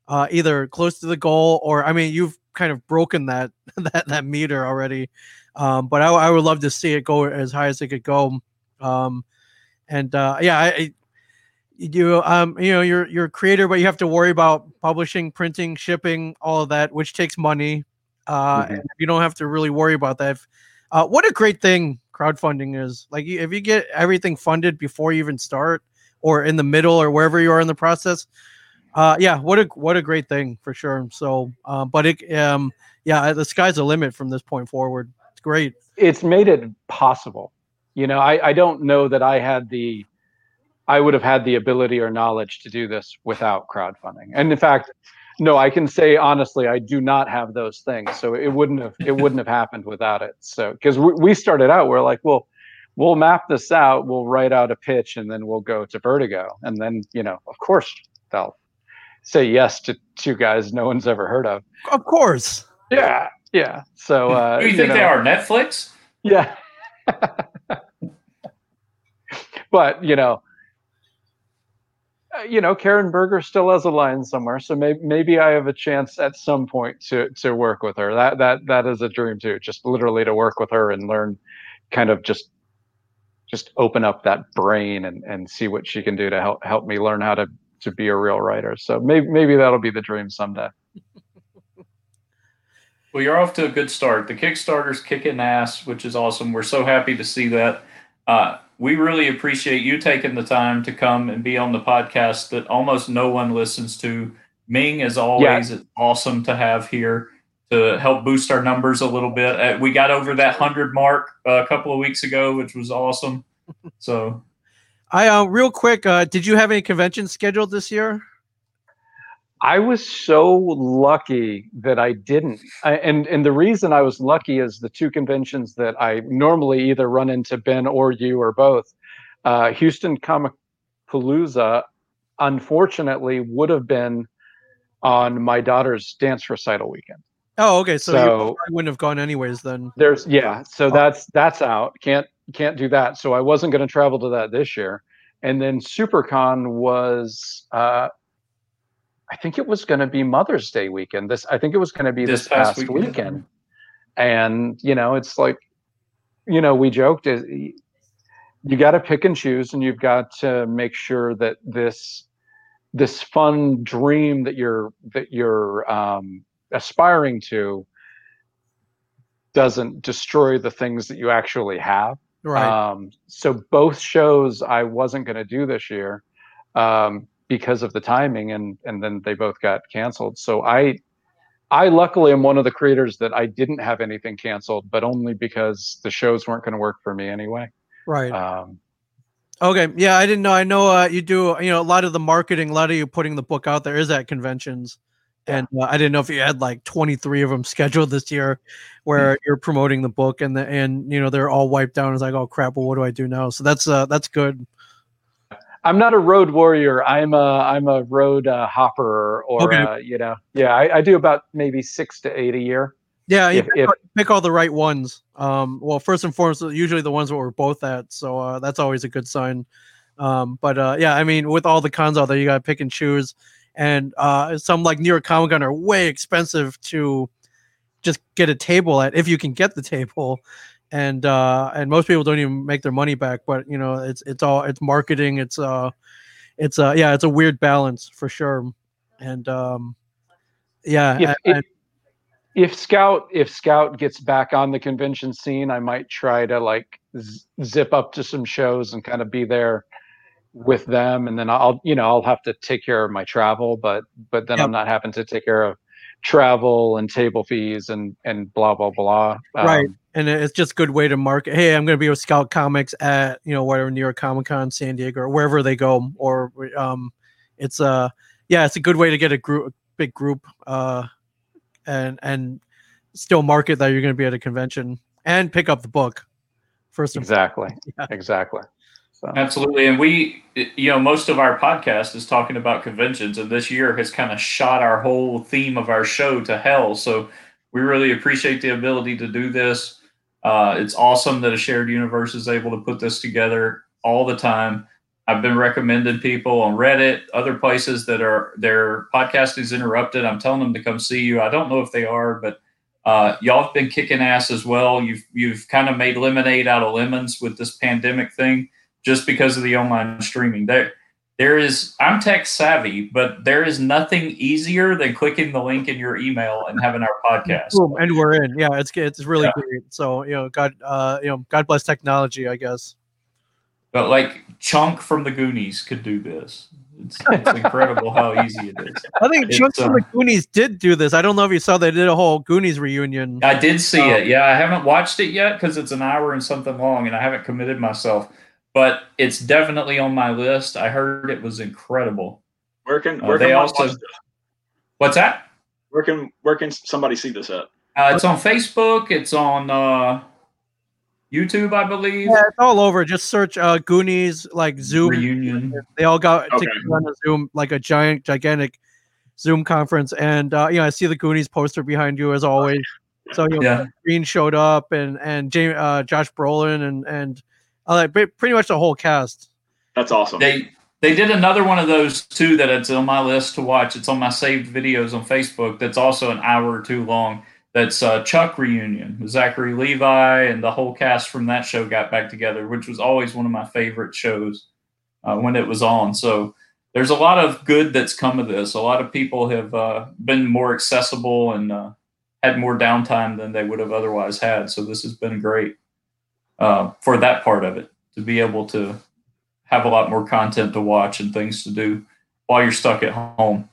uh, either close to the goal or I mean, you've kind of broken that that that meter already. Um, but I, I would love to see it go as high as it could go. Um, and uh, yeah, I, you um you know you're you're a creator, but you have to worry about publishing, printing, shipping, all of that, which takes money. Uh,
Mhm.
and you don't have to really worry about that. If- Uh, what a great thing crowdfunding is! Like if you get everything funded before you even start, or in the middle, or wherever you are in the process. Uh, yeah, what a what a great thing for sure. So, uh, but it um yeah, the sky's the limit from this point forward. It's great.
It's made it possible. You know, I, I don't know that I had the I would have had the ability or knowledge to do this without crowdfunding. And in fact, no, I can say honestly, I do not have those things. So it wouldn't have it wouldn't have happened without it. So because we, we started out, we're like, well, we'll map this out, we'll write out a pitch, and then we'll go to Vertigo, and then you know, of course, they'll say yes to two guys no one's ever heard of.
Of course.
Yeah, yeah. So uh,
Who do you think
know,
they are? Netflix?
Yeah. but you know, uh, you know, Karen Berger still has a line somewhere, so maybe maybe I have a chance at some point to to work with her. That that that is a dream too. Just literally to work with her and learn, kind of just just open up that brain and and see what she can do to help help me learn how to to be a real writer. So maybe maybe that'll be the dream someday.
Well, you're off to a good start. The Kickstarter's kicking ass, which is awesome. We're so happy to see that. Uh, we really appreciate you taking the time to come and be on the podcast that almost no one listens to. Ming, as always, yeah. it's awesome to have here to help boost our numbers a little bit. Uh, we got over that 100 mark uh, a couple of weeks ago, which was awesome. So,
I uh, real quick, uh, did you have any conventions scheduled this year?
I was so lucky that I didn't. I, and and the reason I was lucky is the two conventions that I normally either run into Ben or you or both. Uh, Houston Comic Palooza, unfortunately, would have been on my daughter's dance recital weekend.
Oh, okay. So, so you wouldn't have gone anyways then.
There's yeah. So that's that's out. Can't can't do that. So I wasn't going to travel to that this year. And then SuperCon was uh, I think it was going to be Mother's Day weekend. This I think it was going to be this, this past, past weekend. weekend. And you know, it's like, you know, we joked is you got to pick and choose, and you've got to make sure that this this fun dream that you're that you're um, aspiring to doesn't destroy the things that you actually have.
Right.
Um, so both shows I wasn't going to do this year. Um, because of the timing and and then they both got canceled so i i luckily am one of the creators that i didn't have anything canceled but only because the shows weren't going to work for me anyway
right um okay yeah i didn't know i know uh, you do you know a lot of the marketing a lot of you putting the book out there is at conventions yeah. and uh, i didn't know if you had like 23 of them scheduled this year where mm-hmm. you're promoting the book and the and you know they're all wiped down it's like oh crap well what do i do now so that's uh that's good
I'm not a road warrior. I'm a I'm a road uh, hopper, or okay. uh, you know, yeah, I, I, do about maybe six to eight a year.
Yeah, if, pick, if, pick, all the right ones. Um, well, first and foremost, usually the ones that we're both at, so uh, that's always a good sign. Um, but uh, yeah, I mean, with all the cons out there, you got to pick and choose, and uh, some like New York Comic Con are way expensive to just get a table at if you can get the table. And uh and most people don't even make their money back but you know it's it's all it's marketing it's uh it's uh yeah it's a weird balance for sure. And um yeah
if, if scout if scout gets back on the convention scene i might try to like z- zip up to some shows and kind of be there with them and then i'll you know i'll have to take care of my travel but but then yep. i'm not having to take care of travel and table fees and and blah blah blah.
Um, right, and it's just a good way to market. Hey, I'm going to be with Scout Comics at you know whatever New York Comic Con, San Diego, or wherever they go. Or um, it's a uh, yeah, it's a good way to get a group, a big group, uh, and and still market that you're going to be at a convention and pick up the book. First,
exactly, yeah. exactly.
So. Absolutely. And we, you know, most of our podcast is talking about conventions, and this year has kind of shot our whole theme of our show to hell. So we really appreciate the ability to do this. Uh, it's awesome that a shared universe is able to put this together all the time. I've been recommending people on Reddit, other places that are their podcast is interrupted. I'm telling them to come see you. I don't know if they are, but uh, y'all have been kicking ass as well. You've you've kind of made lemonade out of lemons with this pandemic thing just because of the online streaming. There, there is. I'm tech savvy, but there is nothing easier than clicking the link in your email and having our podcast.
Boom, and we're in. Yeah, it's it's really yeah. great. So you know, God, uh, you know, God bless technology, I guess.
But like Chunk from the Goonies could do this. It's, it's incredible how easy it is.
I think Chunk from the
uh,
Goonies did do this. I don't know if you saw they did a whole Goonies reunion.
I did see
Oh.
it. Yeah, I haven't watched it yet because it's an hour and something long, and I haven't committed myself. But it's definitely on my list. I heard it was incredible.
Where can
Uh,
where
they
can
also-
watch this?
What's that?
where can where can somebody see this at?
Uh, it's on Facebook. It's on uh, YouTube, I believe.
Yeah, it's all over. Just search uh, Goonies like Zoom.
Reunion.
They all got
Okay.
together on a Zoom, like a giant, gigantic Zoom conference. And uh, you know, I see the Goonies poster behind you as always. So you know,
Yeah.
Green showed up, and and James, uh, Josh Brolin, and and uh, like pretty much the whole cast.
That's awesome.
They they did another one of those too that it's on my list to watch. It's on my saved videos on Facebook. That's also an hour or two long. That's uh, Chuck reunion. Zachary Levi and the whole cast from that show got back together, which was always one of my favorite shows uh, when it was on. So there's a lot of good that's come of this. A lot of people have uh, been more accessible and uh, had more downtime than they would have otherwise had. So this has been great uh, for that part of it to be able to have a lot more content to watch and things to do while you're stuck at home.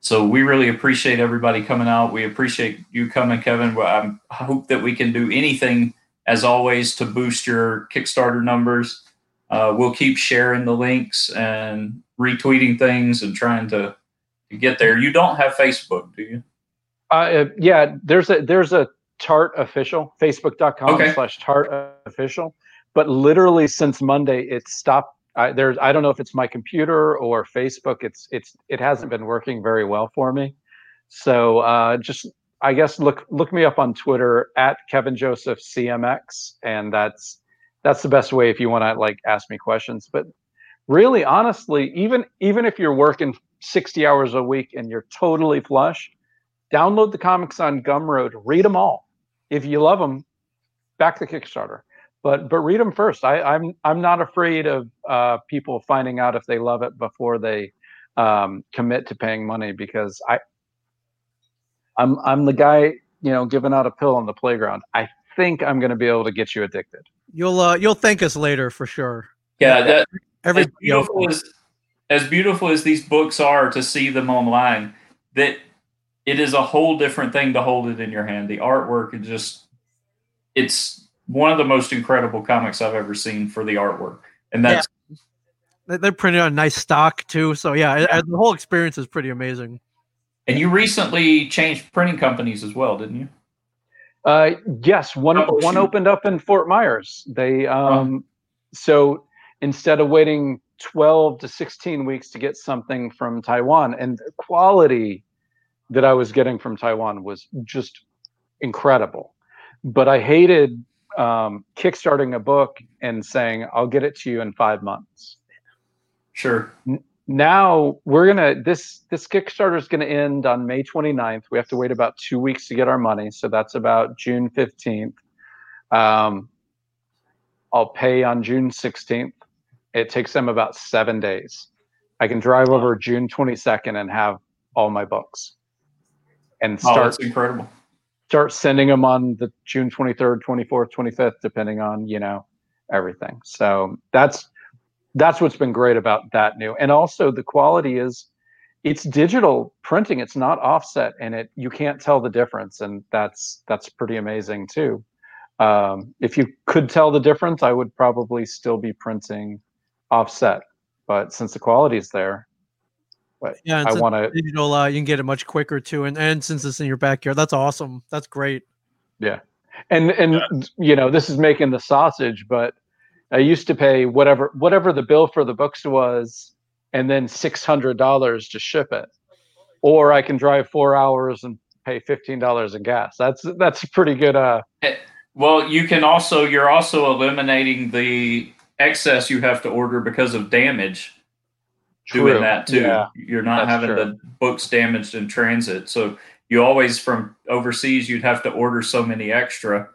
So we really appreciate everybody coming out. We appreciate you coming, Kevin. I hope that we can do anything, as always, to boost your Kickstarter numbers. Uh, we'll keep sharing the links and retweeting things and trying to, to get there. You don't have Facebook, do you?
Uh, yeah, there's a there's a Tart official facebook.com
Okay.
slash Tart official, but literally since Monday it stopped. I, there's I don't know if it's my computer or Facebook. It's it's it hasn't been working very well for me. So uh, just I guess look look me up on Twitter at Kevin Joseph CMX, and that's that's the best way if you want to like ask me questions. But really, honestly, even even if you're working 60 hours a week and you're totally flush, download the comics on Gumroad, read them all. If you love them, back the Kickstarter. But but read them first. I, I'm I'm not afraid of uh, people finding out if they love it before they um, commit to paying money because I I'm I'm the guy you know giving out a pill on the playground. I think I'm going to be able to get you addicted.
You'll uh, you'll thank us later for sure.
Yeah, that, as beautiful as as beautiful as these books are to see them online, that it is a whole different thing to hold it in your hand. The artwork is just it's one of the most incredible comics I've ever seen for the artwork. And that's
They- They're printed on nice stock too, so yeah, it- it- the whole experience is pretty amazing.
and you recently changed printing companies as well, didn't you?
Uh, yes, one
Oh,
one
shoot.
opened up in Fort Myers. They um, so instead of waiting 12 to 16 weeks to get something from Taiwan, and the quality that I was getting from Taiwan was just incredible. But I hated um, kickstarting a book and saying I'll get it to you in five months.
Sure.
Now we're gonna this this Kickstarter is gonna end on May 29th. We have to wait about two weeks to get our money, so that's about June 15th. Um, I'll pay on June 16th. It takes them about seven days. I can drive over June 22nd and have all my books, and
Oh,
start
that's incredible.
start sending them on the June 23rd, 24th, 25th, depending on, you know, everything. So that's that's what's been great about that new. And also the quality is it's digital printing, it's not offset and it you can't tell the difference and that's that's pretty amazing too. Um, if you could tell the difference, I would probably still be printing offset. But since the quality is there, but
Yeah,
I want to
digital, uh, you can get it much quicker too, and and since it's in your backyard, that's awesome. That's great.
Yeah, and and you know this is making the sausage but i used to pay whatever whatever the bill for the books was and then $600 to ship it or i can drive four hours and pay $15 in gas that's that's pretty good uh
Well, you can also you're also eliminating the excess you have to order because of damage. Doing that too.
yeah
You're not
that's
having
true.
the books damaged in transit. So you always from overseas you'd have to order so many extra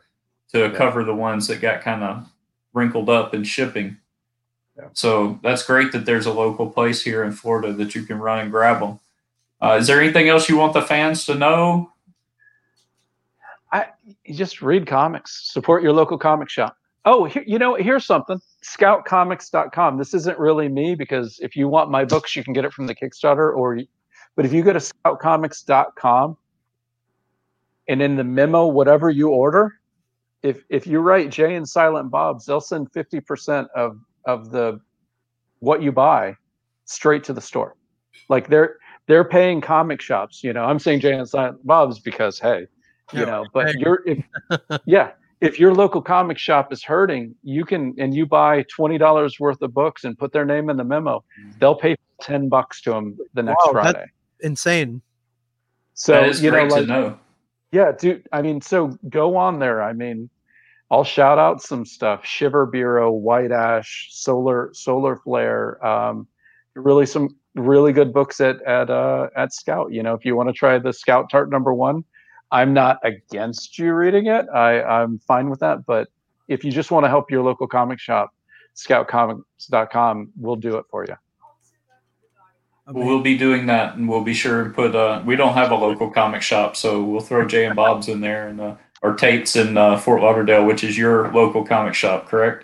to
Yeah.
cover the ones that got kind of wrinkled up in shipping.
Yeah.
So that's great that there's a local place here in Florida that you can run and grab them. Uh, is there anything else you want the fans to know?
I just read comics support your local comic shop Oh, here, you know, here's something. Scoutcomics.com. This isn't really me because if you want my books, you can get it from the Kickstarter. Or, but if you go to scoutcomics.com and in the memo, whatever you order, if if you write Jay and Silent Bob's, they'll send fifty percent of of the what you buy straight to the store. Like they're they're paying comic shops. You know, I'm saying Jay and Silent Bob's because hey, you
Yeah,
know, but
hey.
you're if yeah, if your local comic shop is hurting, you can and you buy twenty dollars worth of books and put their name in the memo. They'll pay ten bucks to them the next
Wow, that-
Friday.
Insane.
So
that is
you know, like
to know.
yeah, dude. I mean, so go on there. I mean, I'll shout out some stuff: Shiver Bureau, White Ash, Solar Solar Flare. Um, really, some really good books at at uh, at Scout. You know, if you want to try the Scout Tart number one, I'm not against you reading it. I I'm fine with that. But if you just want to help your local comic shop, ScoutComics.com will do it for you.
We'll be doing that, and we'll be sure to put. Uh, we don't have a local comic shop, so we'll throw Jay and Bob's in there, and uh, or Tate's in uh, Fort Lauderdale, which is your local comic shop, correct?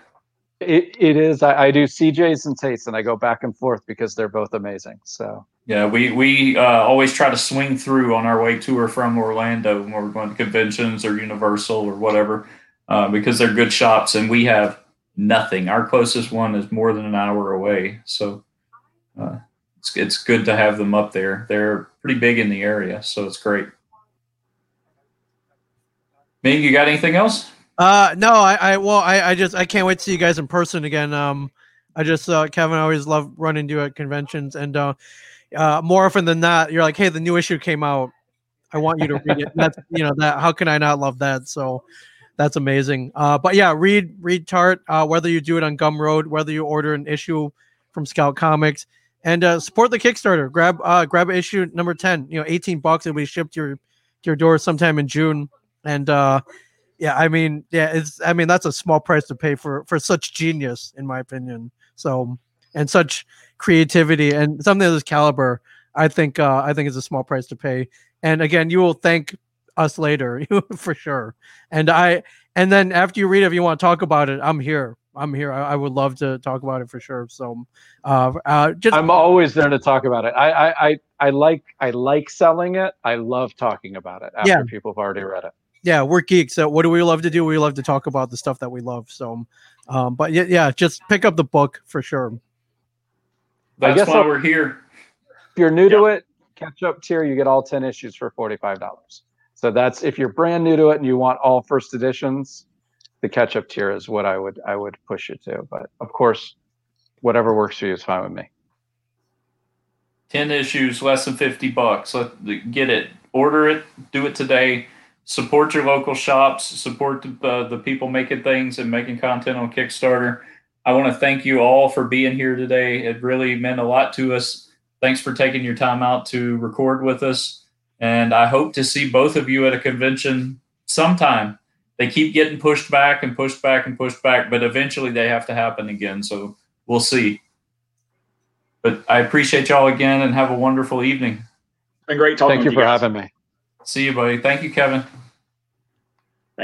It, it is. I, I do CJ's and Tates, and I go back and forth because they're both amazing. So
Yeah, we we uh, always try to swing through on our way to or from Orlando when we're going to conventions or Universal or whatever, uh, because they're good shops, and we have nothing. Our closest one is more than an hour away, so uh, it's it's good to have them up there. They're pretty big in the area, so it's great. Ming, you got anything else?
Uh, no, I, I, well, I, I just, I can't wait to see you guys in person again. Um, I just, uh, Kevin, I always love running to at conventions, and uh, uh, more often than not, you're like, hey, the new issue came out. I want you to read it. That's, you know, that. How can I not love that? So, that's amazing. Uh, but yeah, read, read Tart. Uh, whether you do it on Gumroad, whether you order an issue from Scout Comics, and uh, support the Kickstarter. Grab, uh, grab issue number ten. You know, eighteen bucks. It'll be shipped to your, to your door sometime in June, and uh yeah i mean yeah it's i mean that's a small price to pay for for such genius in my opinion so and such creativity and something of this caliber i think uh i think is a small price to pay and again you will thank us later for sure and i and then after you read it if you want to talk about it i'm here i'm here i, I would love to talk about it for sure so uh, uh just
I'm always there to talk about it. I, I, I, I like I like selling it. I love talking about it after
Yeah.
people have already read it.
yeah, we're geeks. So what do we love to do? We love to talk about the stuff that we love. So, um, but yeah, yeah, just pick up the book for sure.
That's
guess
why
I'll-
we're here.
If you're new to it, catch up tier, you get all 10 issues for $45. So that's if you're brand new to it and you want all first editions, the catch up tier is what I would I would push you to. But of course, whatever works for you is fine with me.
10 issues, less than 50 bucks. Let get it. Order it. Do it today. Support your local shops. Support the, uh, the people making things and making content on Kickstarter. I want to thank you all for being here today. It really meant a lot to us. Thanks for taking your time out to record with us. And I hope to see both of you at a convention sometime. They keep getting pushed back and pushed back and pushed back, but eventually they have to happen again. So we'll see. But I appreciate y'all again and have a wonderful evening.
Been great talking
Thank you
with
for
guys.
having me.
See you, buddy. Thank you, Kevin.